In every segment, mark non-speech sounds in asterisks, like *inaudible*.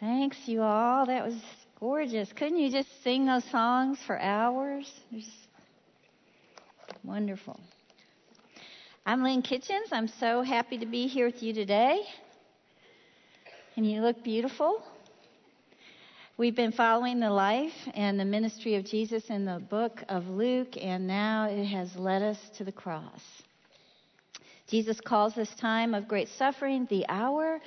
Thanks, you all. That was gorgeous. Couldn't you just sing those songs for hours? Just wonderful. I'm Lynn Kitchens. I'm so happy to be here with you today. And you look beautiful. We've been following the life and the ministry of Jesus in the book of Luke, and now it has led us to the cross. Jesus calls this time of great suffering the hour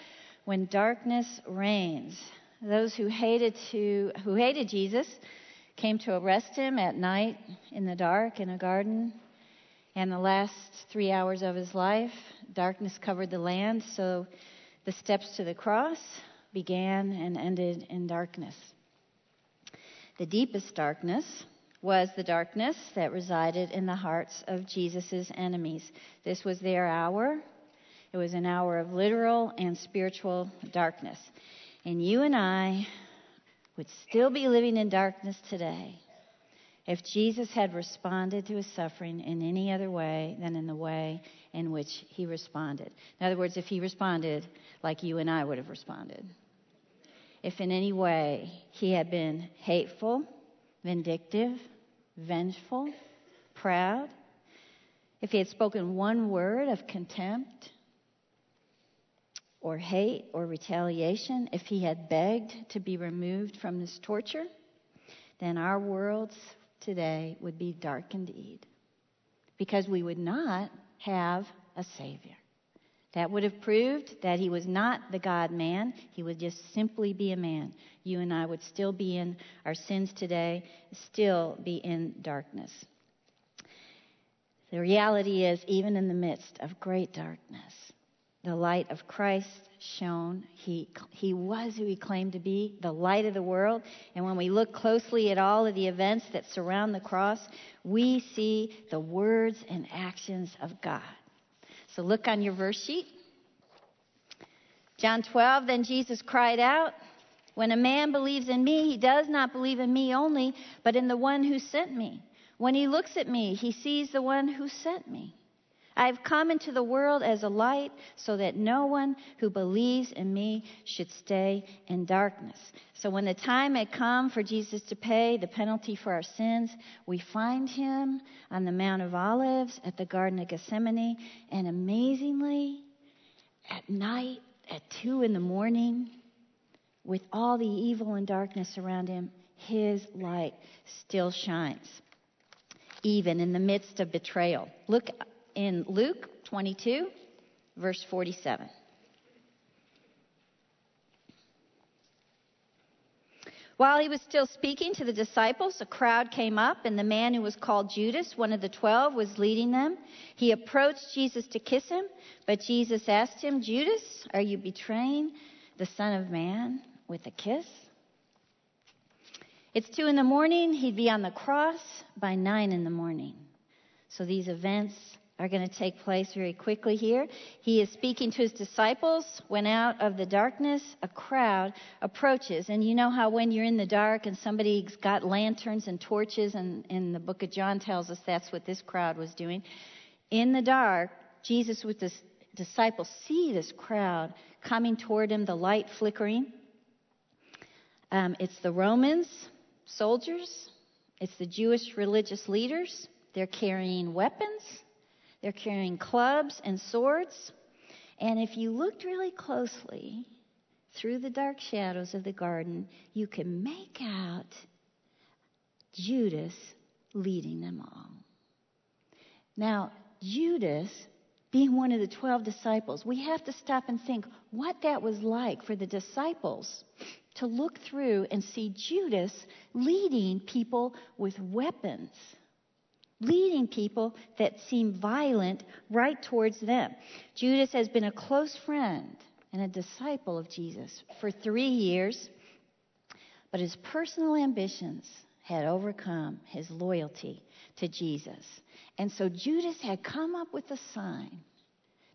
when darkness reigns. Those who hated to who hated Jesus came to arrest him at night in the dark in a garden. And the last three hours of his life, darkness covered the land, so the steps to the cross began and ended in darkness. The deepest darkness was the darkness that resided in the hearts of Jesus' enemies. This was their hour it was an hour of literal and spiritual darkness. And you and I would still be living in darkness today if Jesus had responded to his suffering in any other way than in the way in which he responded. In other words, if he responded like you and I would have responded. If in any way he had been hateful, vindictive, vengeful, proud, if he had spoken one word of contempt, or hate or retaliation, if he had begged to be removed from this torture, then our worlds today would be dark indeed. Because we would not have a Savior. That would have proved that he was not the God man. He would just simply be a man. You and I would still be in our sins today, still be in darkness. The reality is, even in the midst of great darkness, the light of Christ shone. He, he was who he claimed to be, the light of the world. And when we look closely at all of the events that surround the cross, we see the words and actions of God. So look on your verse sheet. John 12, then Jesus cried out, When a man believes in me, he does not believe in me only, but in the one who sent me. When he looks at me, he sees the one who sent me. I have come into the world as a light so that no one who believes in me should stay in darkness. So when the time had come for Jesus to pay the penalty for our sins, we find him on the Mount of Olives at the Garden of Gethsemane. And amazingly, at night, at two in the morning, with all the evil and darkness around him, his light still shines, even in the midst of betrayal. Look in Luke 22, verse 47. While he was still speaking to the disciples, a crowd came up, and the man who was called Judas, one of the twelve, was leading them. He approached Jesus to kiss him, but Jesus asked him, Judas, are you betraying the Son of Man with a kiss? It's two in the morning. He'd be on the cross by nine in the morning. So these events are going to take place very quickly here. He is speaking to his disciples. When out of the darkness, a crowd approaches. And you know how when you're in the dark and somebody's got lanterns and torches, and, and the book of John tells us that's what this crowd was doing. In the dark, Jesus with his disciples see this crowd coming toward him, the light flickering. Um, it's the Romans, soldiers, it's the Jewish religious leaders. They're carrying weapons. They're carrying clubs and swords. And if you looked really closely through the dark shadows of the garden, you can make out Judas leading them all. Now, Judas, being one of the 12 disciples, we have to stop and think what that was like for the disciples to look through and see Judas leading people with weapons leading people that seem violent right towards them. Judas has been a close friend and a disciple of Jesus for three years, but his personal ambitions had overcome his loyalty to Jesus. And so Judas had come up with a sign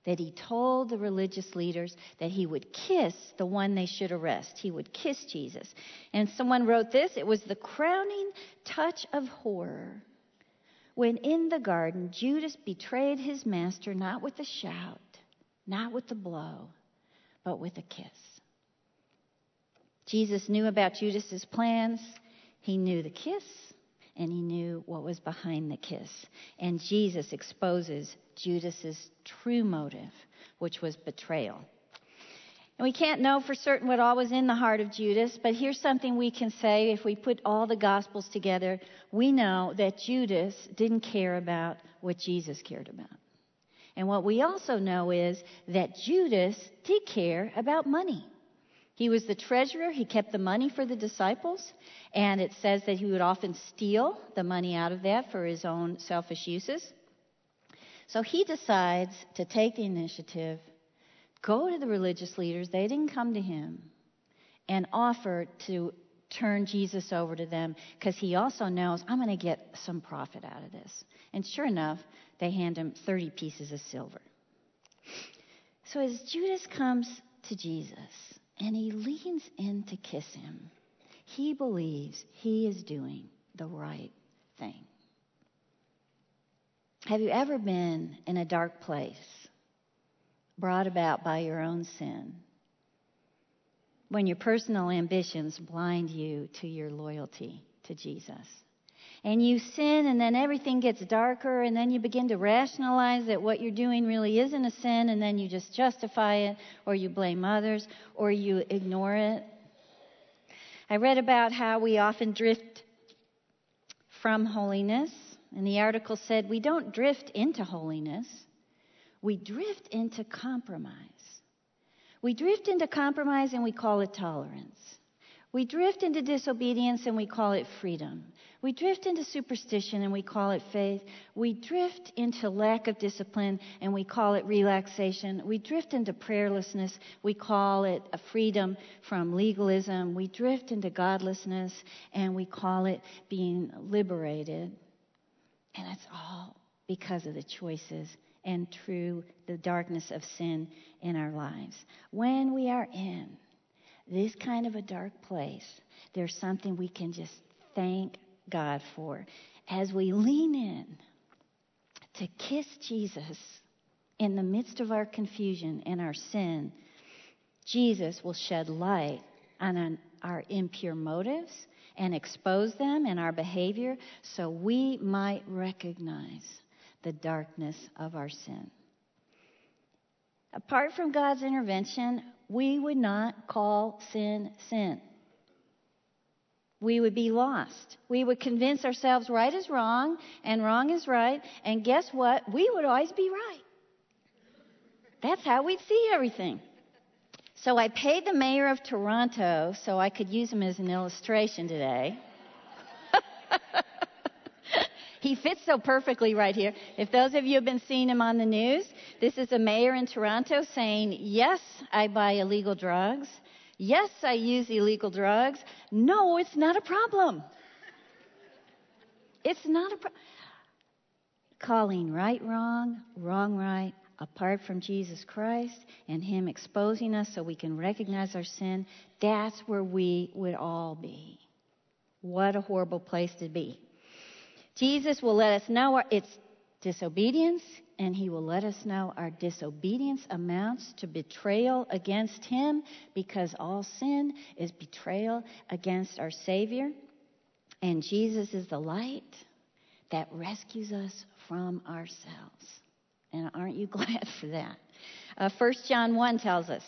that he told the religious leaders that he would kiss the one they should arrest. He would kiss Jesus. And someone wrote this it was the crowning touch of horror when in the garden Judas betrayed his master not with a shout, not with a blow, but with a kiss. Jesus knew about Judas's plans. He knew the kiss and he knew what was behind the kiss. And Jesus exposes Judas's true motive, which was betrayal. And we can't know for certain what all was in the heart of Judas, but here's something we can say if we put all the Gospels together. We know that Judas didn't care about what Jesus cared about. And what we also know is that Judas did care about money. He was the treasurer. He kept the money for the disciples. And it says that he would often steal the money out of that for his own selfish uses. So he decides to take the initiative, go to the religious leaders. They didn't come to him, and offer to turn Jesus over to them because he also knows I'm going to get some profit out of this. And sure enough, they hand him 30 pieces of silver. So as Judas comes to Jesus and he leans in to kiss him, he believes he is doing the right thing. Have you ever been in a dark place brought about by your own sin? When your personal ambitions blind you to your loyalty to Jesus and you sin, and then everything gets darker, and then you begin to rationalize that what you're doing really isn't a sin, and then you just justify it, or you blame others, or you ignore it. I read about how we often drift from holiness, and the article said we don't drift into holiness, we drift into compromise. We drift into compromise and we call it tolerance. We drift into disobedience and we call it freedom. We drift into superstition and we call it faith. We drift into lack of discipline and we call it relaxation. We drift into prayerlessness. We call it a freedom from legalism. We drift into godlessness and we call it being liberated. And it's all because of the choices and through the darkness of sin in our lives. When we are in this kind of a dark place, there's something we can just thank God for. As we lean in to kiss Jesus in the midst of our confusion and our sin, Jesus will shed light on our impure motives and expose them in our behavior so we might recognize the darkness of our sin. Apart from God's intervention, we would not call sin sin. We would be lost. We would convince ourselves right is wrong and wrong is right, and guess what? We would always be right. That's how we'd see everything. So I paid the mayor of Toronto so I could use him as an illustration today. He fits so perfectly right here. If those of you have been seeing him on the news, this is a mayor in Toronto saying, Yes, I buy illegal drugs. Yes, I use illegal drugs. No, it's not a problem. It's not a problem. Calling right wrong, wrong right, apart from Jesus Christ and Him exposing us so we can recognize our sin, that's where we would all be. What a horrible place to be. Jesus will let us know it's disobedience, and he will let us know our disobedience amounts to betrayal against him because all sin is betrayal against our Savior. And Jesus is the light that rescues us from ourselves. And aren't you *laughs* glad for that? Uh, 1 John 1 tells us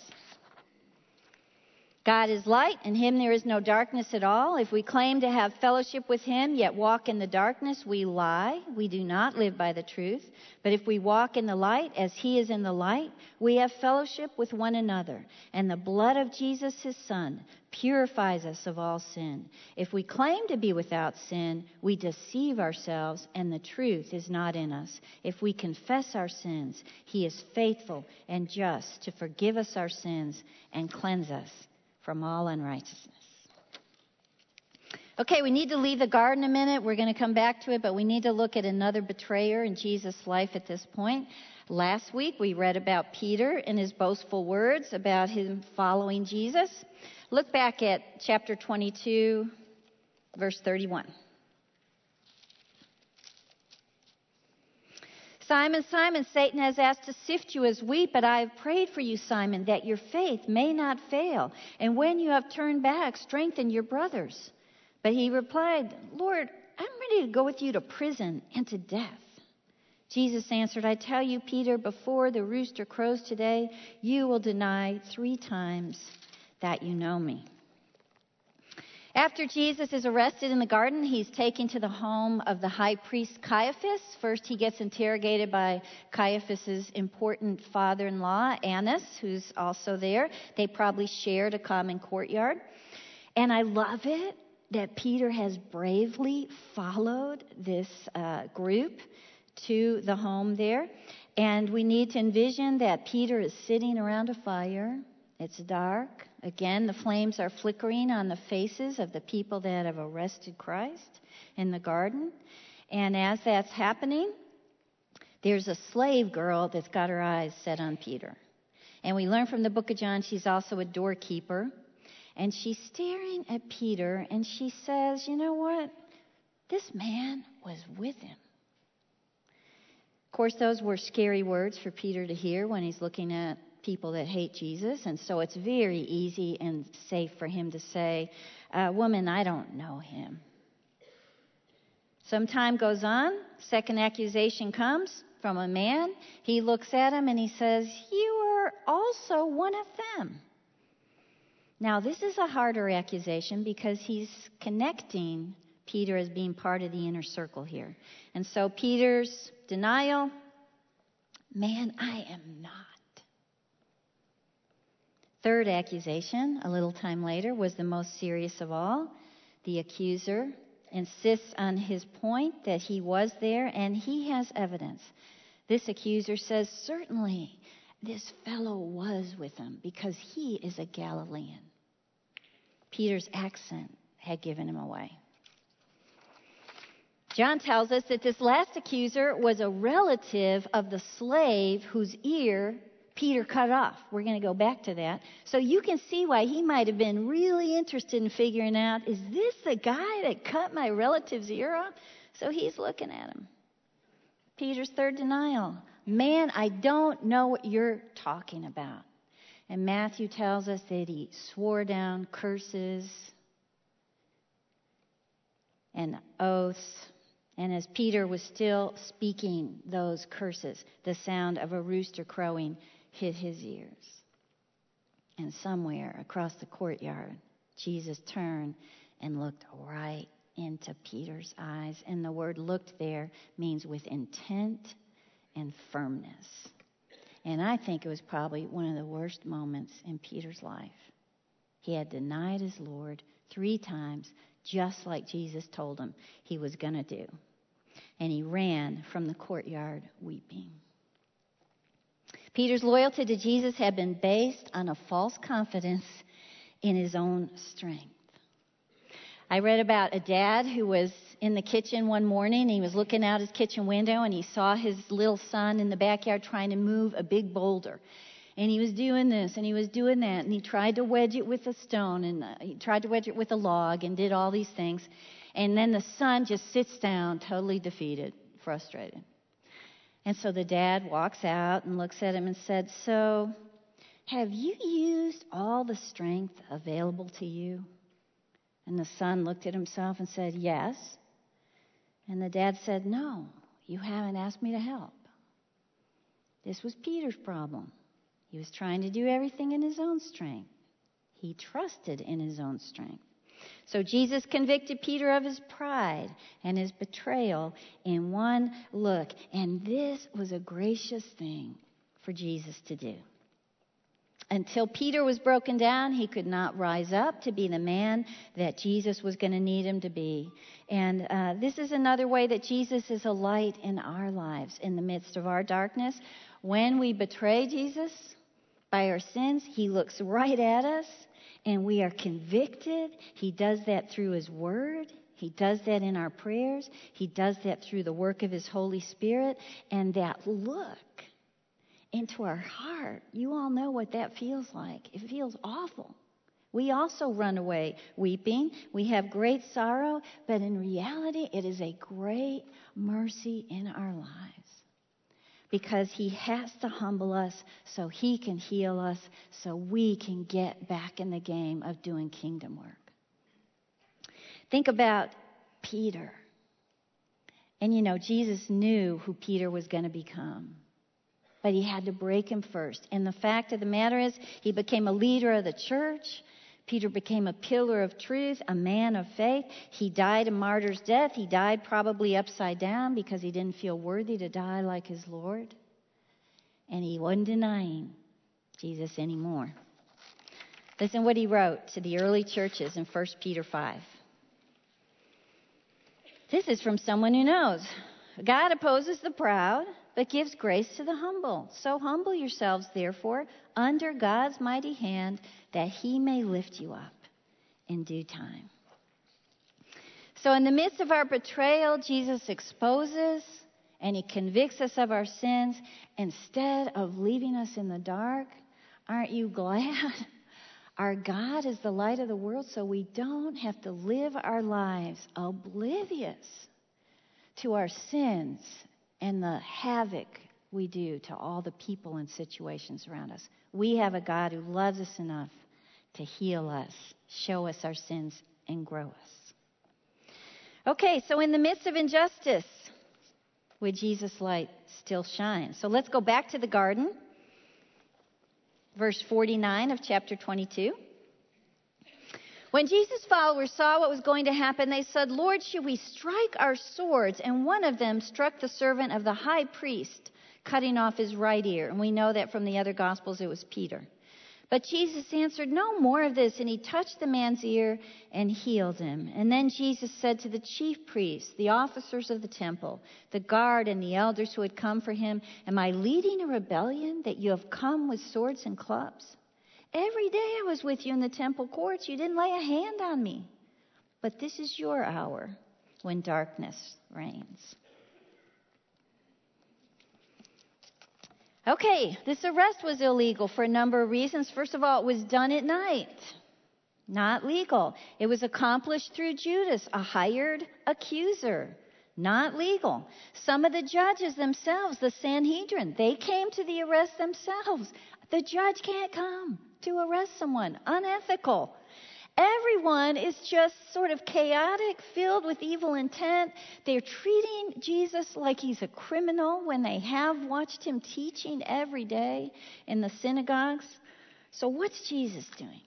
God is light, in him there is no darkness at all. If we claim to have fellowship with him, yet walk in the darkness, we lie. We do not live by the truth. But if we walk in the light, as he is in the light, we have fellowship with one another. And the blood of Jesus, his son, purifies us of all sin. If we claim to be without sin, we deceive ourselves, and the truth is not in us. If we confess our sins, he is faithful and just to forgive us our sins and cleanse us from all unrighteousness. Okay, we need to leave the garden a minute. We're going to come back to it, but we need to look at another betrayer in Jesus' life at this point. Last week, we read about Peter and his boastful words about him following Jesus. Look back at chapter 22, verse 31. Simon, Simon, Satan has asked to sift you as wheat, but I have prayed for you, Simon, that your faith may not fail. And when you have turned back, strengthen your brothers. But he replied, Lord, I'm ready to go with you to prison and to death. Jesus answered, I tell you, Peter, before the rooster crows today, you will deny three times that you know me. After Jesus is arrested in the garden, he's taken to the home of the high priest Caiaphas. First, he gets interrogated by Caiaphas's important father in law, Annas, who's also there. They probably shared a common courtyard. And I love it that Peter has bravely followed this uh, group to the home there. And we need to envision that Peter is sitting around a fire. It's dark. Again, the flames are flickering on the faces of the people that have arrested Christ in the garden. And as that's happening, there's a slave girl that's got her eyes set on Peter. And we learn from the book of John she's also a doorkeeper. And she's staring at Peter and she says, You know what? This man was with him. Of course, those were scary words for Peter to hear when he's looking at people that hate Jesus, and so it's very easy and safe for him to say, uh, Woman, I don't know him. Some time goes on, second accusation comes from a man. He looks at him and he says, You are also one of them. Now, this is a harder accusation because he's connecting Peter as being part of the inner circle here. And so Peter's denial, man, I am not. Third accusation, a little time later, was the most serious of all. The accuser insists on his point that he was there and he has evidence. This accuser says, Certainly, this fellow was with him because he is a Galilean. Peter's accent had given him away. John tells us that this last accuser was a relative of the slave whose ear Peter cut off. We're going to go back to that. So you can see why he might have been really interested in figuring out is this the guy that cut my relative's ear off? So he's looking at him. Peter's third denial. Man, I don't know what you're talking about. And Matthew tells us that he swore down curses and oaths. And as Peter was still speaking those curses, the sound of a rooster crowing hit his ears. And somewhere across the courtyard, Jesus turned and looked right into Peter's eyes. And the word looked there means with intent and firmness. And I think it was probably one of the worst moments in Peter's life. He had denied his Lord three times, just like Jesus told him he was going to do. And he ran from the courtyard weeping. Peter's loyalty to Jesus had been based on a false confidence in his own strength. I read about a dad who was in the kitchen one morning. He was looking out his kitchen window and he saw his little son in the backyard trying to move a big boulder. And he was doing this and he was doing that and he tried to wedge it with a stone and uh, he tried to wedge it with a log and did all these things. And then the son just sits down, totally defeated, frustrated. And so the dad walks out and looks at him and said, So, have you used all the strength available to you? And the son looked at himself and said, Yes. And the dad said, No, you haven't asked me to help. This was Peter's problem. He was trying to do everything in his own strength. He trusted in his own strength. So Jesus convicted Peter of his pride and his betrayal in one look. And this was a gracious thing for Jesus to do. Until Peter was broken down, he could not rise up to be the man that Jesus was going to need him to be. And uh, this is another way that Jesus is a light in our lives in the midst of our darkness. When we betray Jesus by our sins, he looks right at us and we are convicted. He does that through His Word. He does that in our prayers. He does that through the work of His Holy Spirit. And that look into our heart, you all know what that feels like. It feels awful. We also run away weeping. We have great sorrow, but in reality, it is a great mercy in our lives. Because he has to humble us so he can heal us, so we can get back in the game of doing kingdom work. Think about Peter. And you know, Jesus knew who Peter was going to become. But he had to break him first. And the fact of the matter is, he became a leader of the church. Peter became a pillar of truth, a man of faith. He died a martyr's death. He died probably upside down because he didn't feel worthy to die like his Lord. And he wasn't denying Jesus anymore. Listen what he wrote to the early churches in 1 Peter 5. This is from someone who knows. God opposes the proud, but gives grace to the humble. So humble yourselves, therefore, under God's mighty hand, that he may lift you up in due time. So, in the midst of our betrayal, Jesus exposes and he convicts us of our sins instead of leaving us in the dark. Aren't you glad? *laughs* Our God is the light of the world, so we don't have to live our lives oblivious to our sins and the havoc we do to all the people and situations around us. We have a God who loves us enough to heal us, show us our sins, and grow us. Okay, so in the midst of injustice, would Jesus' light still shine? So let's go back to the garden verse 49 of chapter 22. When Jesus' followers saw what was going to happen, they said, Lord, should we strike our swords? And one of them struck the servant of the high priest, cutting off his right ear. And we know that from the other Gospels, it was Peter. But Jesus answered, No more of this. And he touched the man's ear and healed him. And then Jesus said to the chief priests, the officers of the temple, the guard, and the elders who had come for him, Am I leading a rebellion that you have come with swords and clubs? Every day I was with you in the temple courts. You didn't lay a hand on me. But this is your hour when darkness reigns. Okay, this arrest was illegal for a number of reasons. First of all, it was done at night. Not legal. It was accomplished through Judas, a hired accuser. Not legal. Some of the judges themselves, the Sanhedrin, they came to the arrest themselves. The judge can't come to arrest someone. Unethical. Everyone is just sort of chaotic, filled with evil intent. They're treating Jesus like he's a criminal when they have watched him teaching every day in the synagogues. So, what's Jesus doing?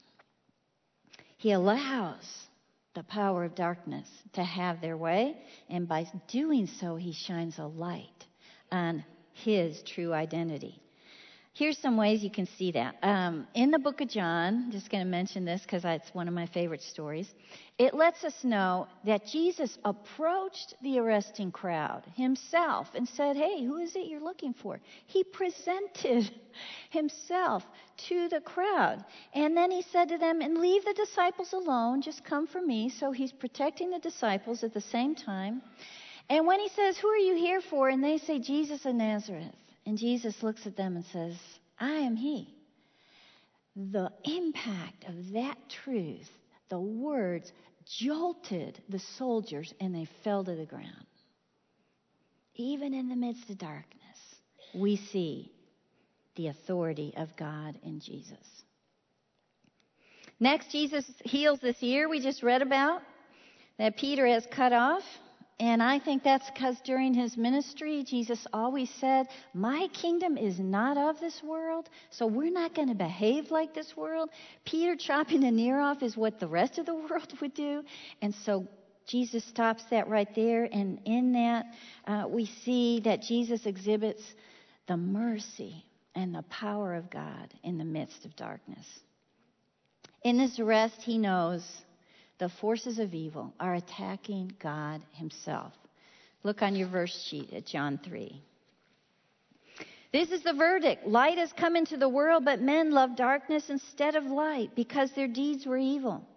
He allows the power of darkness to have their way, and by doing so, he shines a light on his true identity. Here's some ways you can see that. Um, in the book of John, just going to mention this because it's one of my favorite stories. It lets us know that Jesus approached the arresting crowd himself and said, Hey, who is it you're looking for? He presented *laughs* himself to the crowd. And then he said to them, And leave the disciples alone, just come for me. So he's protecting the disciples at the same time. And when he says, Who are you here for? And they say, Jesus of Nazareth. And Jesus looks at them and says, I am He. The impact of that truth, the words, jolted the soldiers and they fell to the ground. Even in the midst of darkness, we see the authority of God in Jesus. Next, Jesus heals this ear we just read about that Peter has cut off. And I think that's because during his ministry, Jesus always said, My kingdom is not of this world, so we're not going to behave like this world. Peter chopping an ear off is what the rest of the *laughs* world would do. And so Jesus stops that right there. And in that, uh, we see that Jesus exhibits the mercy and the power of God in the midst of darkness. In this arrest, he knows the forces of evil are attacking God Himself. Look on your verse sheet at John 3. This is the verdict. Light has come into the world, but men love darkness instead of light because their deeds were evil.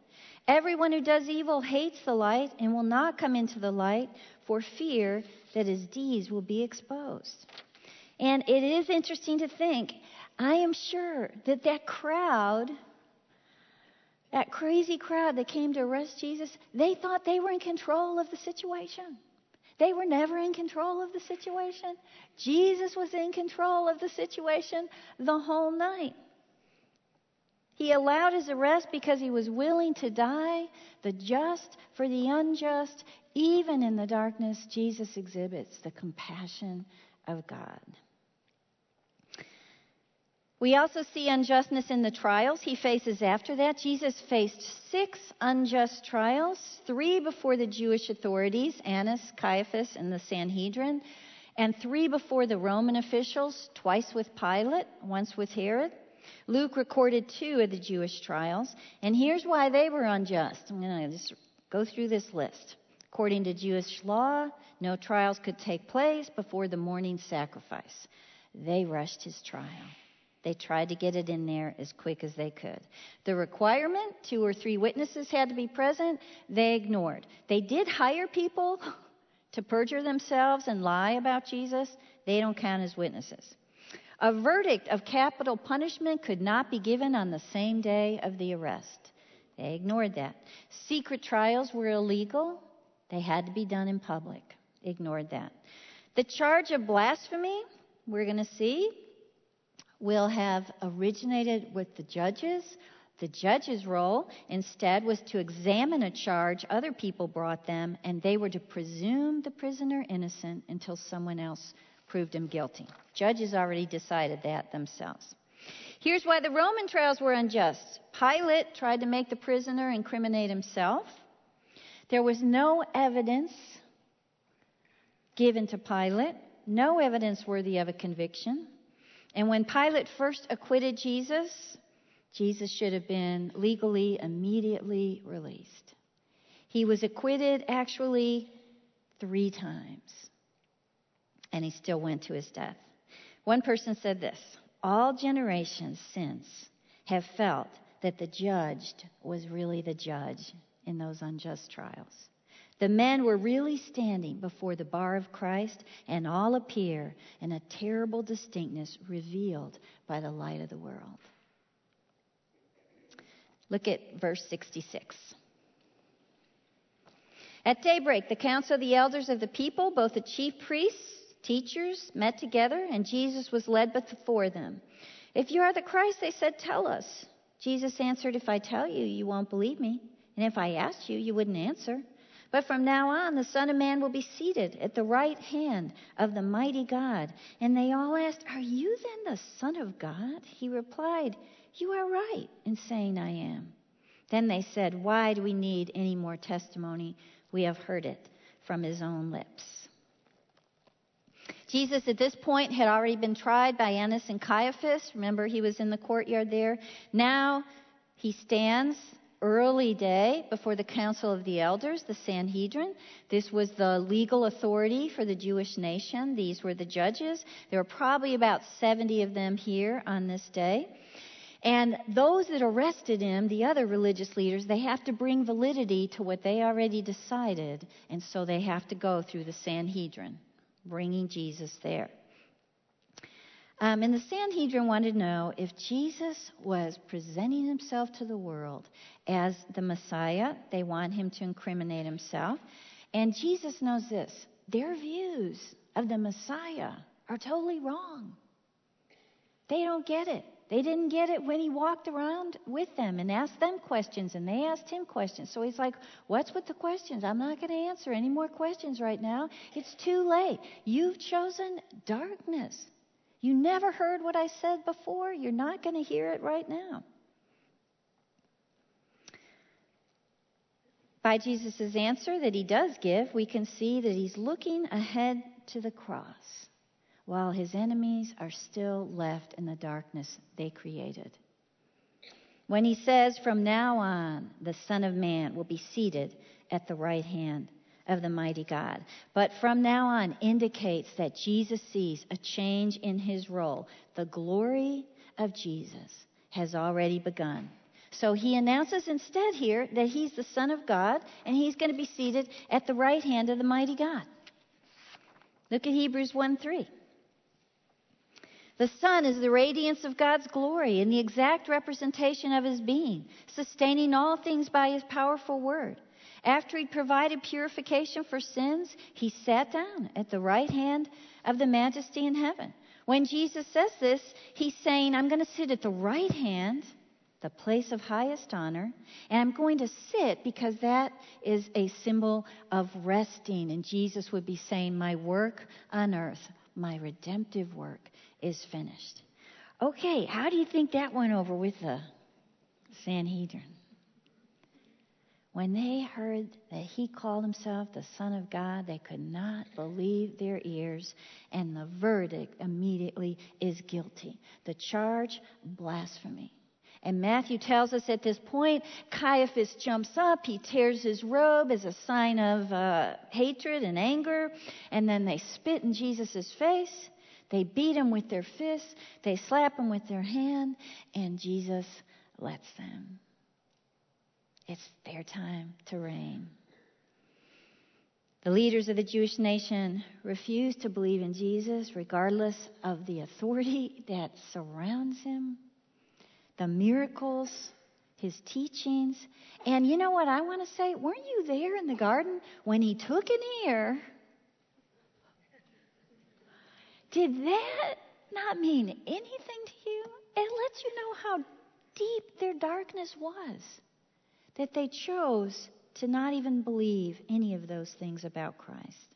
Everyone who does evil hates the light and will not come into the light for fear that his deeds will be exposed. And it is interesting to think, I am sure that that crowd that crazy crowd that came to arrest Jesus, they thought they were in control of the situation. They were never in control of the situation. Jesus was in control of the situation the whole night. He allowed his arrest because he was willing to die, the just for the unjust. Even in the darkness, Jesus exhibits the compassion of God. We also see unjustness in the trials he faces after that. Jesus faced six unjust trials three before the Jewish authorities, Annas, Caiaphas, and the Sanhedrin, and three before the Roman officials, twice with Pilate, once with Herod. Luke recorded two of the Jewish trials, and here's why they were unjust. I'm going to just go through this list. According to Jewish law, no trials could take place before the morning sacrifice. They rushed his trial. They tried to get it in there as quick as they could. The requirement, two or three witnesses had to be present, they ignored. They did hire people to perjure themselves and lie about Jesus. They don't count as witnesses. A verdict of capital punishment could not be given on the same day of the arrest. They ignored that. Secret trials were illegal. They had to be done in public. Ignored that. The charge of blasphemy, we're going to see, will have originated with the judges. The judge's role instead was to examine a charge other people brought them, and they were to presume the prisoner innocent until someone else proved him guilty. Judges already decided that themselves. Here's why the Roman trials were unjust Pilate tried to make the prisoner incriminate himself. There was no evidence given to Pilate, no evidence worthy of a conviction. And when Pilate first acquitted Jesus, Jesus should have been legally immediately released. He was acquitted actually three times, and he still went to his death. One person said this All generations since have felt that the judged was really the judge in those unjust trials. The men were really standing before the bar of Christ, and all appear in a terrible distinctness revealed by the light of the world. Look at verse 66. At daybreak, the council of the elders of the people, both the chief priests, teachers, met together, and Jesus was led before them. If you are the Christ, they said, tell us. Jesus answered, If I tell you, you won't believe me. And if I asked you, you wouldn't answer. But from now on, the Son of Man will be seated at the right hand of the mighty God. And they all asked, Are you then the Son of God? He replied, You are right in saying I am. Then they said, Why do we need any more testimony? We have heard it from his own lips. Jesus, at this point, had already been tried by Annas and Caiaphas. Remember, he was in the courtyard there. Now he stands early day before the Council of the Elders, the Sanhedrin. This was the legal authority for the Jewish nation. These were the judges. There were probably about 70 of them here on this day. And those that arrested him, the other religious leaders, they have to bring validity to what they already decided. And so they have to go through the Sanhedrin, bringing Jesus there. Um, and the Sanhedrin wanted to know if Jesus was presenting himself to the world as the Messiah. They want him to incriminate himself. And Jesus knows this their views of the Messiah are totally wrong. They don't get it. They didn't get it when he walked around with them and asked them questions, and they asked him questions. So he's like, What's with the questions? I'm not going to answer any more questions right now. It's too late. You've chosen darkness. You never heard what I said before. You're not going to hear it right now. By Jesus' answer that he does give, we can see that he's looking ahead to the cross while his enemies are still left in the darkness they created. When he says, From now on, the Son of Man will be seated at the right hand of the mighty God. But from now on indicates that Jesus sees a change in his role. The glory of Jesus has already begun. So he announces instead here that he's the Son of God and he's going to be seated at the right hand of the mighty God. Look at Hebrews 1 3. The Son is the radiance of God's glory and the exact representation of his being, sustaining all things by his powerful word. After he'd provided purification for sins, he sat down at the right hand of the majesty in heaven. When Jesus says this, he's saying, I'm going to sit at the right hand, the place of highest honor, and I'm going to sit because that is a symbol of resting. And Jesus would be saying, My work on earth, my redemptive work, is finished. Okay, how do you think that went over with the Sanhedrin? When they heard that he called himself the Son of God, they could not believe their ears, and the verdict immediately is guilty. The charge, blasphemy. And Matthew tells us at this point, Caiaphas jumps up, he tears his robe as a sign of uh, hatred and anger, and then they spit in Jesus' face. They beat him with their fists, they slap him with their hand, and Jesus lets them. It's their time to reign. The leaders of the Jewish nation refused to believe in Jesus regardless of the authority that surrounds him, the miracles, his teachings. And you know what I want to say? Weren't you there in the garden when he took an ear did that not mean anything to you? It lets you know how deep their darkness was. That they chose to not even believe any of those things about Christ.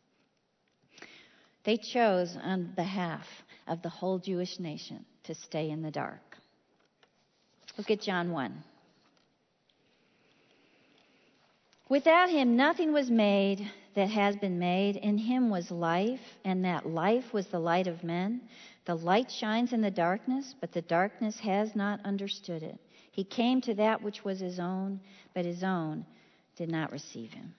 They chose on behalf of the whole Jewish nation to stay in the dark. Look at John 1. Without him, nothing was made that has been made. In him was life, and that life was the light of men. The light shines in the darkness, but the darkness has not understood it. He came to that which was his own, but his own did not receive him.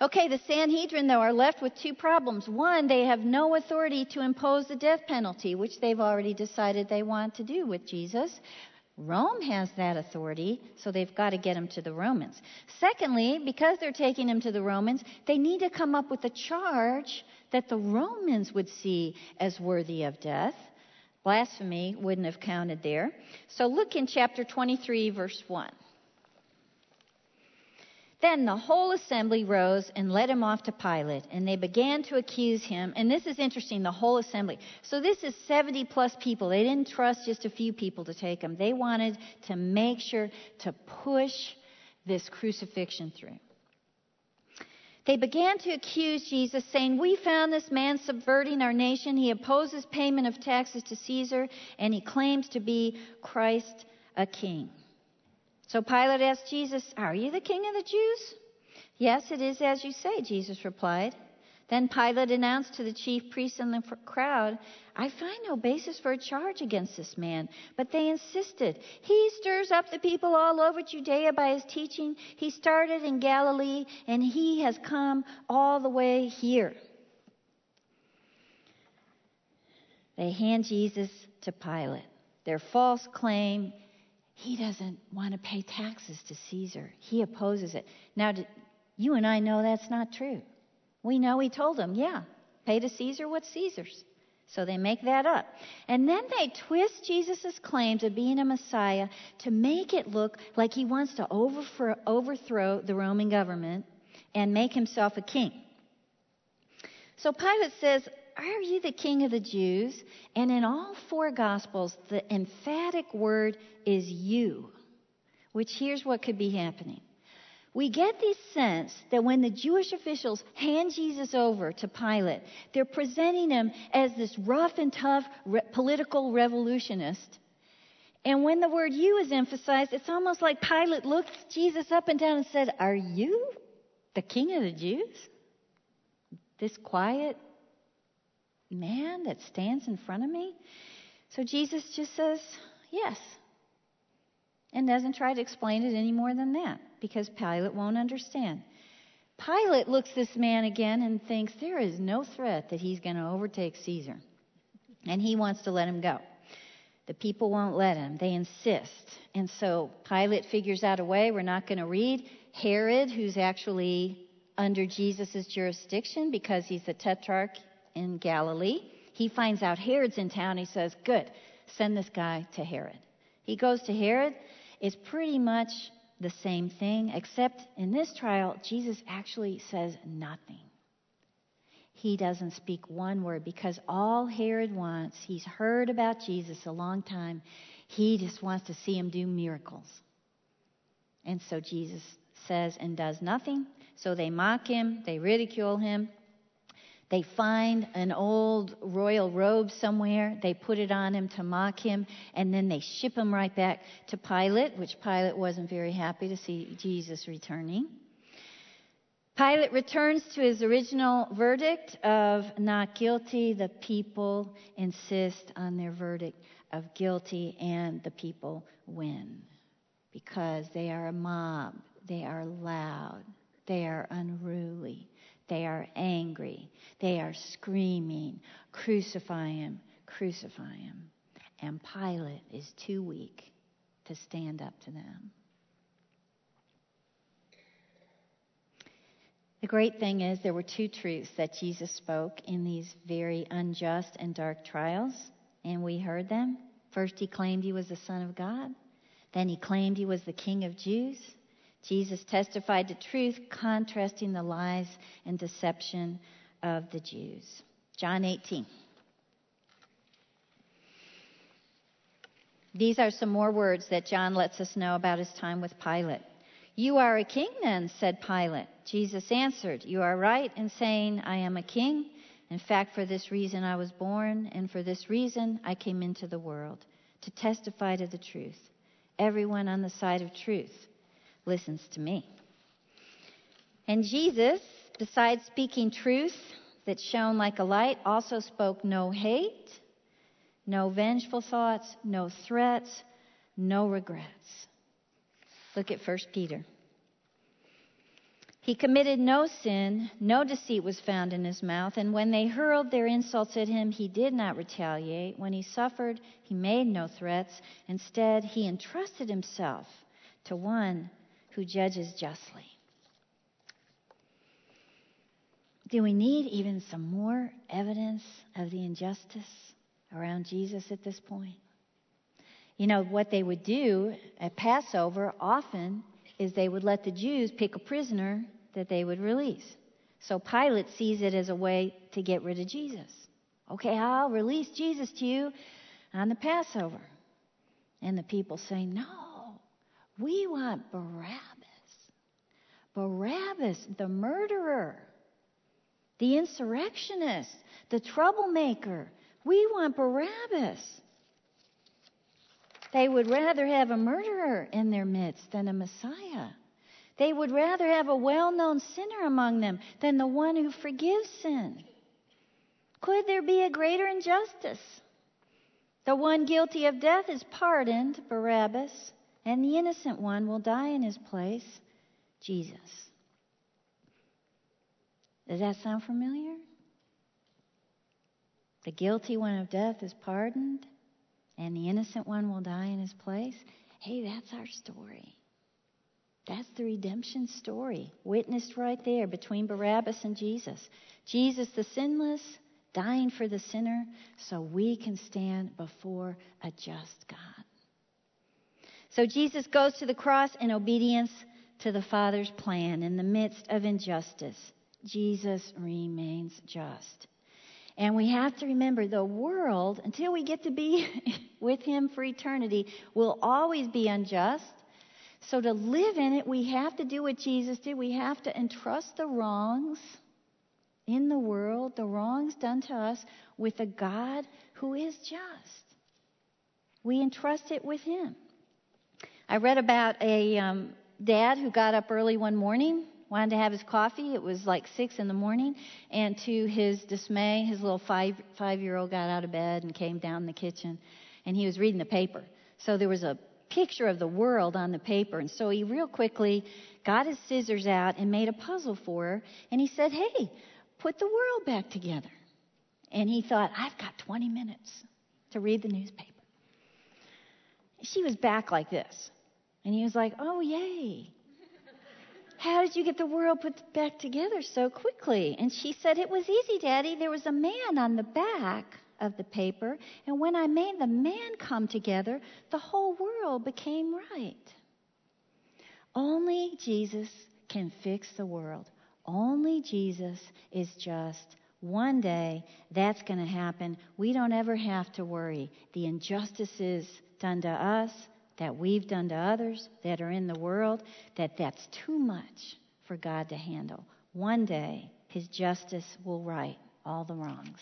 Okay, the Sanhedrin, though, are left with two problems. One, they have no authority to impose the death penalty, which they've already decided they want to do with Jesus. Rome has that authority, so they've got to get him to the Romans. Secondly, because they're taking him to the Romans, they need to come up with a charge that the Romans would see as worthy of death. Blasphemy wouldn't have counted there. So look in chapter 23, verse 1. Then the whole assembly rose and led him off to Pilate, and they began to accuse him. And this is interesting, the whole assembly. So this is 70 plus people. They didn't trust just a few people to take him. They wanted to make sure to push this crucifixion through. They began to accuse Jesus, saying, We found this man subverting our nation. He opposes payment of taxes to Caesar, and he claims to be Christ a king. So Pilate asked Jesus, Are you the king of the Jews? Yes, it is as you say, Jesus replied. Then Pilate announced to the chief priests and the crowd, I find no basis for a charge against this man. But they insisted. He stirs up the people all over Judea by his teaching. He started in Galilee, and he has come all the way here. They hand Jesus to Pilate. Their false claim he doesn't want to pay taxes to Caesar. He opposes it. Now, you and I know that's not true. We know he told them, yeah, pay to Caesar what's Caesar's. So they make that up. And then they twist Jesus' claims of being a Messiah to make it look like he wants to overthrow the Roman government and make himself a king. So Pilate says, are you the king of the Jews? And in all four Gospels, the emphatic word is you, which here's what could be happening. We get this sense that when the Jewish officials hand Jesus over to Pilate, they're presenting him as this rough and tough re- political revolutionist. And when the word you is emphasized, it's almost like Pilate looked Jesus up and down and said, Are you the king of the Jews? This quiet, man that stands in front of me? So Jesus just says, Yes. And doesn't try to explain it any more than that because Pilate won't understand. Pilate looks this man again and thinks there is no threat that he's going to overtake Caesar. And he wants to let him go. The people won't let him. They insist. And so Pilate figures out a way. We're not going to read. Herod, who's actually under Jesus' jurisdiction because he's the tetrarch in Galilee. He finds out Herod's in town. He says, Good, send this guy to Herod. He goes to Herod. It's pretty much the same thing, except in this trial, Jesus actually says nothing. He doesn't speak one word because all Herod wants, he's heard about Jesus a long time, he just wants to see him do miracles. And so Jesus says and does nothing. So they mock him, they ridicule him, they find an old royal robe somewhere, they put it on him to mock him, and then they ship him right back to Pilate, which Pilate wasn't very happy to see Jesus returning. Pilate returns to his original verdict of not guilty. The people insist on their verdict of guilty, and the people win because they are a mob, they are loud, they are unruly. They are angry. They are screaming, Crucify him, crucify him. And Pilate is too weak to stand up to them. The great thing is, there were two truths that Jesus spoke in these very unjust and dark trials, and we heard them. First, he claimed he was the Son of God. Then, he claimed he was the King of Jews. Jesus testified to truth, contrasting the lies and deception of the Jews. John 18. These are some more words that John lets us know about his time with Pilate. You are a king, then, said Pilate. Jesus answered, You are right in saying, I am a king. In fact, for this reason I was born, and for this reason I came into the world, to testify to the truth. Everyone on the side of truth listens to me. And Jesus, besides speaking truth that shone like a light, also spoke no hate, no vengeful thoughts, no threats, no regrets. Look at 1 Peter. He committed no sin, no deceit was found in his mouth, and when they hurled their insults at him, he did not retaliate. When he suffered, he made no threats. Instead, he entrusted himself to one who judges justly. Do we need even some more evidence of the injustice around Jesus at this point? You know, what they would do at Passover often is they would let the Jews pick a prisoner that they would release. So Pilate sees it as a way to get rid of Jesus. Okay, I'll release Jesus to you on the Passover. And the people say, No, we want Barabbas. Barabbas, the murderer, the insurrectionist, the troublemaker. We want Barabbas. They would rather have a murderer in their midst than a Messiah. They would rather have a well known sinner among them than the one who forgives sin. Could there be a greater injustice? The one guilty of death is pardoned, Barabbas, and the innocent one will die in his place, Jesus. Does that sound familiar? The guilty one of death is pardoned, and the innocent one will die in his place. Hey, that's our story. That's the redemption story, witnessed right there between Barabbas and Jesus. Jesus, the sinless, dying for the sinner so we can stand before a just God. So Jesus goes to the cross in obedience to the Father's plan in the midst of injustice. Jesus remains just. And we have to remember the world, until we get to be *laughs* with Him for eternity, will always be unjust. So to live in it, we have to do what Jesus did. We have to entrust the wrongs in the world, the wrongs done to us, with a God who is just. We entrust it with Him. I read about a um, dad who got up early one morning, wanted to have his coffee. It was like six in the morning, and to his dismay, his little five five year old got out of bed and came down the kitchen, and he was reading the paper. So there was a picture of the world on the paper, and so he real quickly got his scissors out and made a puzzle for her, and he said, "Hey, put the world back together." And he thought, "I've got 20 minutes to read the newspaper." She was back like this. And he was like, Oh, yay. How did you get the world put back together so quickly? And she said, It was easy, Daddy. There was a man on the back of the paper, and when I made the man come together, the whole world became right. Only Jesus can fix the world. Only Jesus is just. One day that's going to happen. We don't ever have to worry. The injustices done to us, that we've done to others, that are in the world, that that's too much for God to handle. One day his justice will right all the wrongs.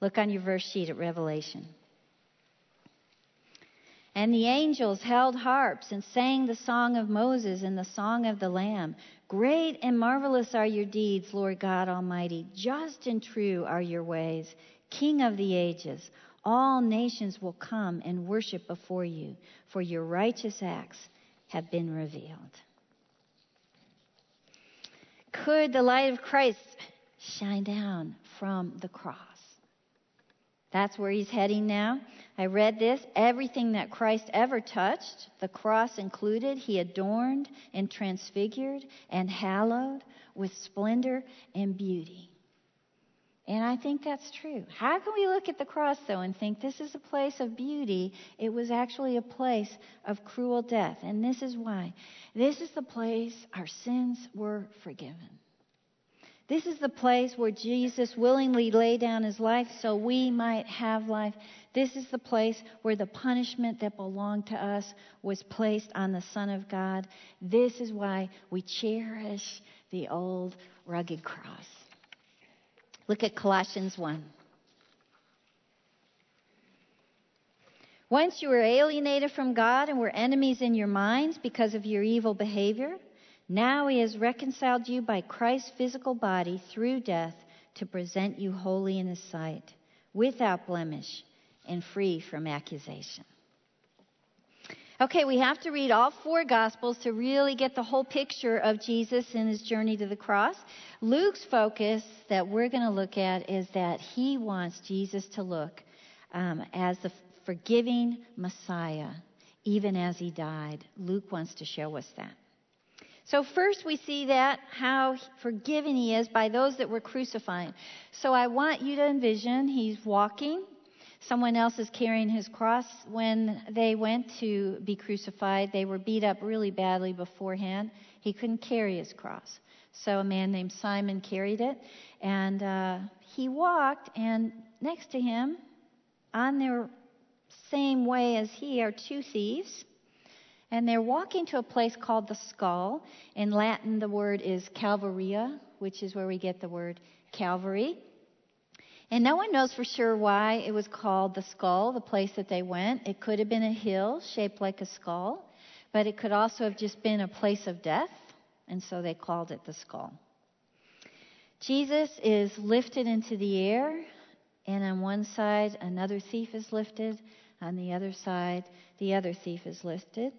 Look on your verse sheet at Revelation. And the angels held harps and sang the song of Moses and the song of the Lamb. Great and marvelous are your deeds, Lord God Almighty. Just and true are your ways, King of the ages. All nations will come and worship before you, for your righteous acts have been revealed. Could the light of Christ shine down from the cross? That's where he's heading now. I read this. Everything that Christ ever touched, the cross included, he adorned and transfigured and hallowed with splendor and beauty. And I think that's true. How can we look at the cross, though, and think this is a place of beauty? It was actually a place of cruel death. And this is why. This is the place our sins were forgiven. This is the place where Jesus willingly laid down his life so we might have life. This is the place where the punishment that belonged to us was placed on the Son of God. This is why we cherish the old rugged cross. Look at Colossians 1. Once you were alienated from God and were enemies in your minds because of your evil behavior. Now he has reconciled you by Christ's physical body through death to present you holy in his sight, without blemish and free from accusation. Okay, we have to read all four Gospels to really get the whole picture of Jesus and his journey to the cross. Luke's focus that we're going to look at is that he wants Jesus to look um, as the forgiving Messiah, even as he died. Luke wants to show us that. So, first we see that how forgiving he is by those that were crucifying. So, I want you to envision he's walking. Someone else is carrying his cross. When they went to be crucified, they were beat up really badly beforehand. He couldn't carry his cross. So, a man named Simon carried it. And uh, he walked, and next to him, on their same way as he, are two thieves and they're walking to a place called the skull. In Latin, the word is Calvaria, which is where we get the word Calvary. And no one knows for sure why it was called the skull, the place that they went. It could have been a hill shaped like a skull, but it could also have just been a place of death, and so they called it the skull. Jesus is lifted into the air, and on one side, another thief is lifted. On the other side, the other thief is lifted.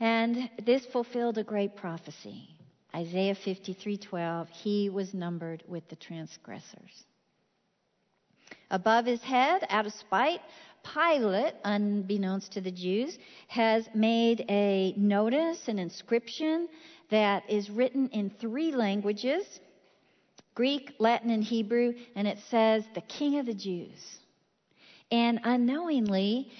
And this fulfilled a great prophecy. Isaiah 53:12, he was numbered with the transgressors. Above his head, out of spite, Pilate, unbeknownst to the Jews, has made a notice, an inscription that is written in three languages Greek, Latin, and Hebrew, and it says, The King of the Jews. And unknowingly,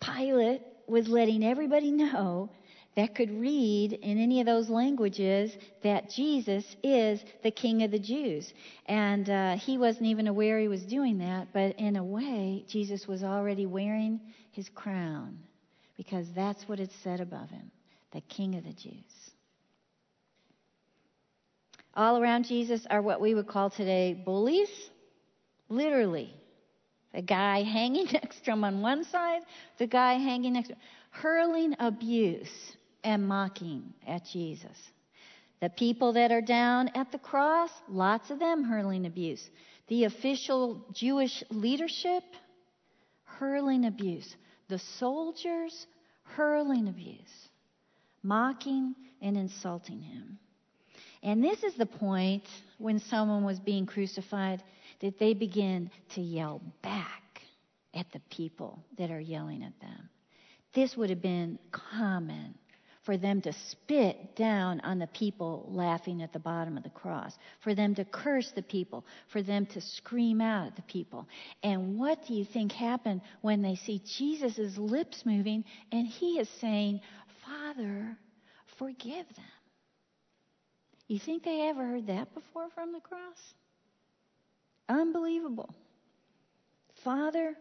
Pilate was letting everybody know that could read in any of those languages that Jesus is the King of the Jews. And uh, he wasn't even aware he was doing that, but in a way, Jesus was already wearing his crown because that's what it said above him the King of the Jews. All around Jesus are what we would call today bullies, literally. The guy hanging *laughs* next to him on one side, the guy hanging next to him, hurling abuse and mocking at Jesus. The people that are down at the cross, lots of them hurling abuse. The official Jewish leadership, hurling abuse. The soldiers, hurling abuse, mocking and insulting him. And this is the point when someone was being crucified that they begin to yell back at the people that are yelling at them. This would have been common for them to spit down on the people laughing at the bottom of the cross, for them to curse the people, for them to scream out at the people. And what do you think happened when they see Jesus' lips moving and he is saying, Father, forgive them. You think they ever heard that before from the cross? Unbelievable. Father,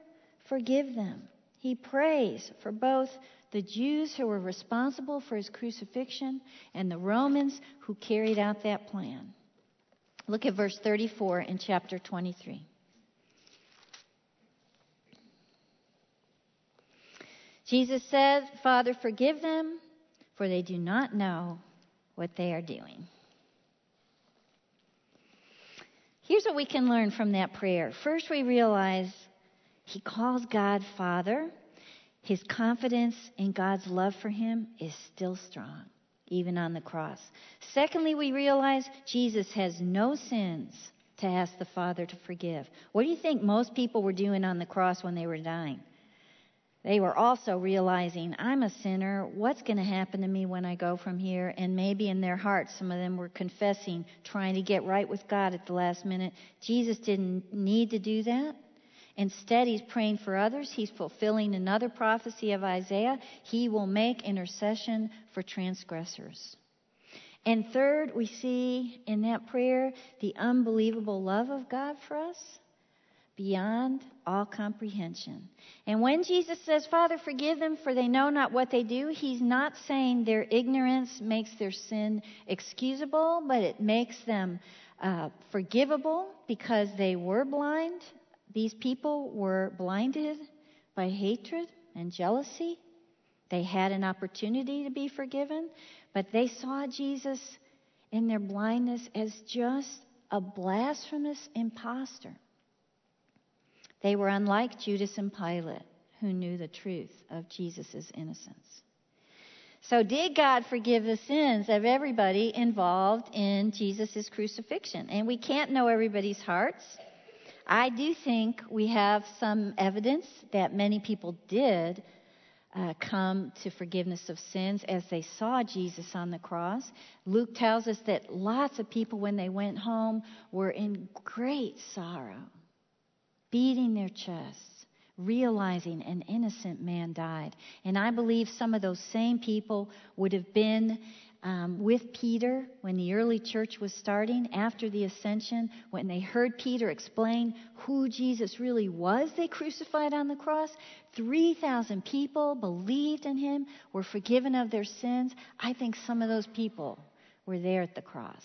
forgive them. He prays for both the Jews who were responsible for his crucifixion and the Romans who carried out that plan. Look at verse 34 in chapter 23. Jesus said, Father, forgive them, for they do not know what they are doing. Here's what we can learn from that prayer. First, we realize he calls God Father. His confidence in God's love for him is still strong, even on the cross. Secondly, we realize Jesus has no sins to ask the Father to forgive. What do you think most people were doing on the cross when they were dying? They were also realizing, I'm a sinner. What's going to happen to me when I go from here? And maybe in their hearts, some of them were confessing, trying to get right with God at the last minute. Jesus didn't need to do that. Instead, he's praying for others. He's fulfilling another prophecy of Isaiah. He will make intercession for transgressors. And third, we see in that prayer the unbelievable love of God for us beyond all comprehension. And when Jesus says, Father, forgive them, for they know not what they do, he's not saying their ignorance makes their sin excusable, but it makes them uh, forgivable because they were blind. These people were blinded by hatred and jealousy. They had an opportunity to be forgiven, but they saw Jesus in their blindness as just a blasphemous impostor. They were unlike Judas and Pilate, who knew the truth of Jesus' innocence. So, did God forgive the sins of everybody involved in Jesus' crucifixion? And we can't know everybody's hearts. I do think we have some evidence that many people did uh, come to forgiveness of sins as they saw Jesus on the cross. Luke tells us that lots of people, when they went home, were in great sorrow beating their chests, realizing an innocent man died. And I believe some of those same people would have been um, with Peter when the early church was starting after the ascension, when they heard Peter explain who Jesus really was, they crucified on the cross. 3,000 people believed in him, were forgiven of their sins. I think some of those people were there at the cross.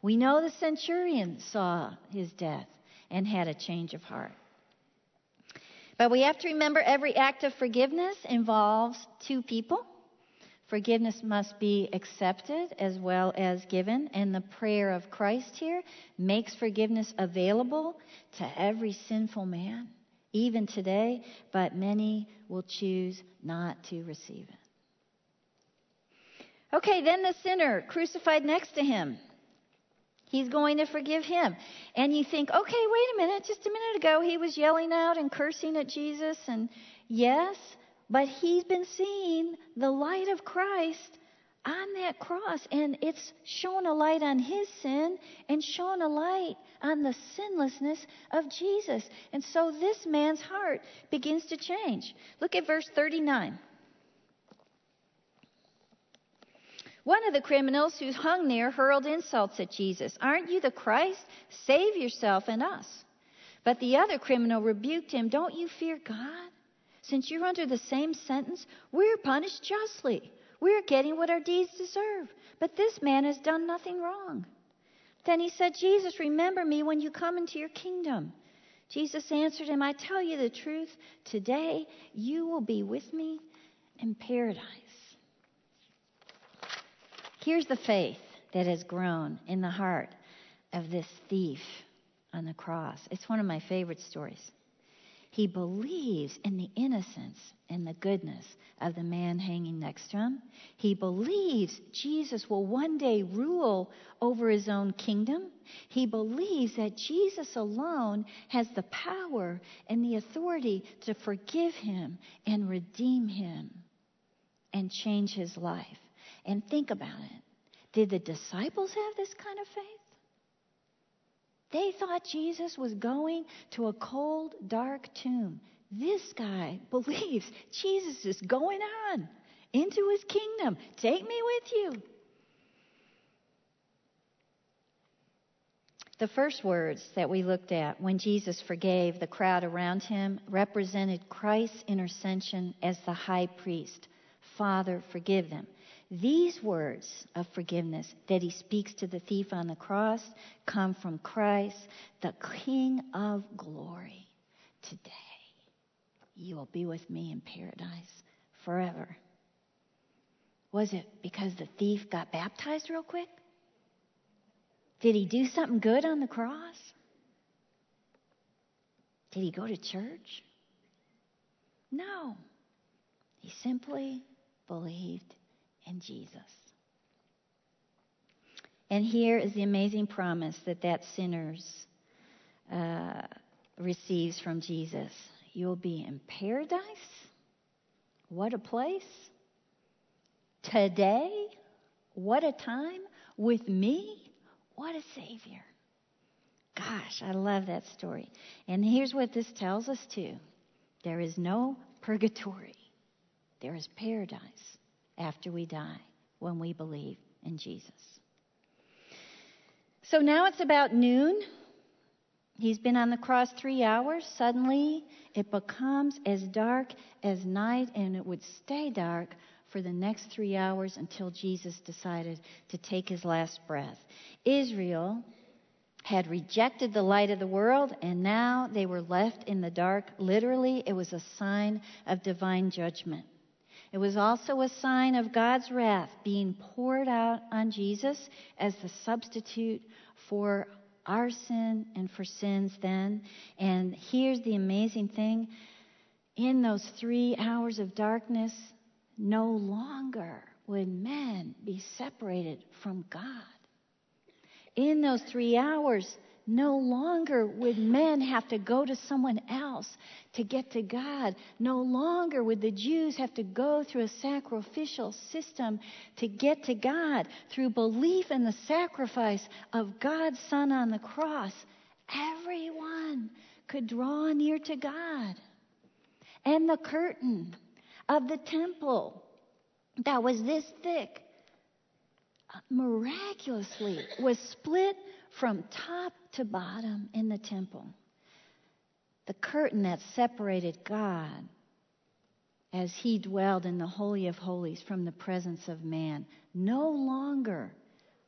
We know the centurion saw his death and had a change of heart. But we have to remember every act of forgiveness involves two people. Forgiveness must be accepted as well as given, and the prayer of Christ here makes forgiveness available to every sinful man, even today, but many will choose not to receive it. Okay, then the sinner crucified next to him. He's going to forgive him. And you think, okay, wait a minute. Just a minute ago, he was yelling out and cursing at Jesus. And yes, but he's been seeing the light of Christ on that cross. And it's shown a light on his sin and shown a light on the sinlessness of Jesus. And so this man's heart begins to change. Look at verse 39. One of the criminals who hung there hurled insults at Jesus. Aren't you the Christ? Save yourself and us. But the other criminal rebuked him. Don't you fear God? Since you're under the same sentence, we're punished justly. We're getting what our deeds deserve. But this man has done nothing wrong. Then he said, Jesus, remember me when you come into your kingdom. Jesus answered him, I tell you the truth. Today you will be with me in paradise. Here's the faith that has grown in the heart of this thief on the cross. It's one of my favorite stories. He believes in the innocence and the goodness of the man hanging next to him. He believes Jesus will one day rule over his own kingdom. He believes that Jesus alone has the power and the authority to forgive him and redeem him and change his life. And think about it. Did the disciples have this kind of faith? They thought Jesus was going to a cold, dark tomb. This guy *laughs* believes Jesus is going on into his kingdom. Take me with you. The first words that we looked at when Jesus forgave the crowd around him represented Christ's intercession as the high priest. Father, forgive them. These words of forgiveness that he speaks to the thief on the cross come from Christ, the King of glory. Today, you will be with me in paradise forever. Was it because the thief got baptized real quick? Did he do something good on the cross? Did he go to church? No. He simply believed in Jesus. And here is the amazing promise that that sinners uh, receives from Jesus. You'll be in paradise. What a place. Today, what a time with me. What a Savior. Gosh, I love that story. And here's what this tells us too there is no purgatory, there is paradise after we die when we believe in Jesus. So now it's about noon. He's been on the cross three hours. Suddenly, it becomes as dark as night, and it would stay dark for the next three hours until Jesus decided to take his last breath. Israel had rejected the light of the world, and now they were left in the dark. Literally, it was a sign of divine judgment. It was also a sign of God's wrath being poured out on Jesus as the substitute for our sin and for sins then. And here's the amazing thing in those three hours of darkness, no longer would men be separated from God. In those three hours, no longer would men have to go to someone else to get to God. No longer would the Jews have to go through a sacrificial system to get to God. Through belief in the sacrifice of God's Son on the cross, everyone could draw near to God. And the curtain of the temple that was this thick miraculously was split from top to bottom in the temple. The curtain that separated God as he dwelled in the Holy of Holies from the presence of man. No longer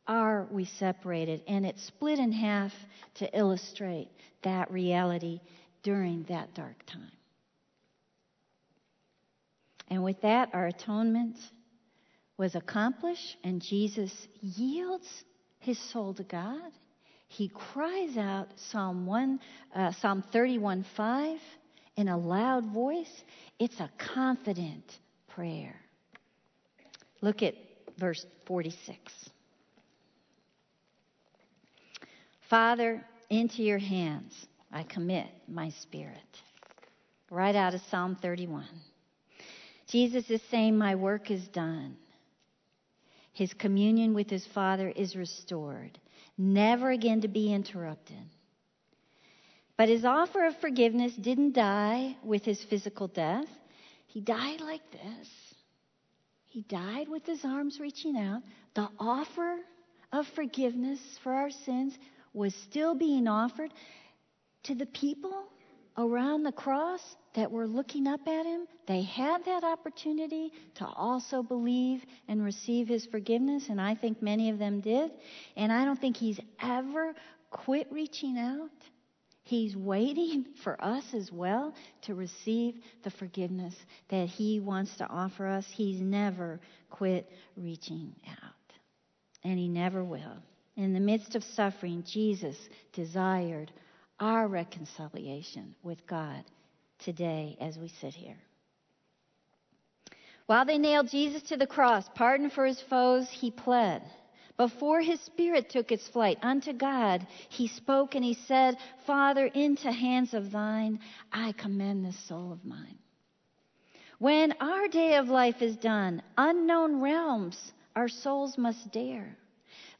are we separated, and it split in half to illustrate that reality during that dark time. And with that, our atonement was accomplished, and Jesus yields his soul to God. He cries out Psalm 1, uh, Psalm 31 5 in a loud voice. It's a confident prayer. Look at verse 46. Father, into your hands I commit my spirit. Right out of Psalm 31. Jesus is saying, My work is done. His communion with his Father is restored, never again to be interrupted. But his offer of forgiveness didn't die with his physical death. He died like this. He died with his arms reaching out. The offer of forgiveness for our sins was still being offered to the people around the cross that were looking up at him, they had that opportunity to also believe and receive his forgiveness, and I think many of them did. And I don't think he's ever quit reaching out. He's waiting *laughs* for us as well to receive the forgiveness that he wants to offer us. He's never quit reaching out, and he never will. In the midst of suffering, Jesus desired our reconciliation with God today as we sit here. While they nailed Jesus to the cross, pardon for his foes, he pled. Before his spirit took its flight unto God, he spoke and he said, Father, into hands of thine I commend this soul of mine. When our day of life is done, unknown realms our souls must dare.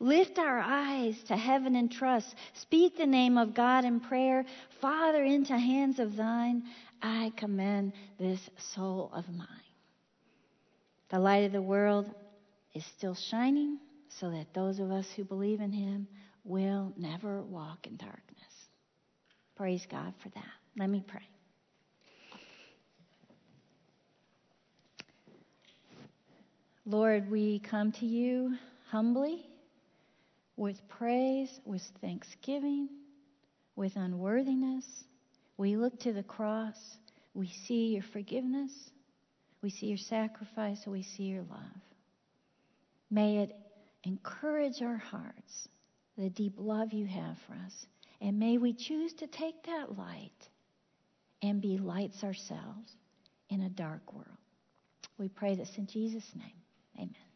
Lift our eyes to heaven and trust. Speak the name of God in prayer. Father, into hands of thine, I commend this soul of mine. The light of the world is still shining so that those of us who believe in him will never walk in darkness. Praise God for that. Let me pray. Lord, we come to you humbly with praise, with thanksgiving, with unworthiness. We look to the cross. We see your forgiveness. We see your sacrifice. We see your love. May it encourage our hearts, the deep love you have for us. And may we choose to take that light and be lights ourselves in a dark world. We pray this in Jesus' name. Amen.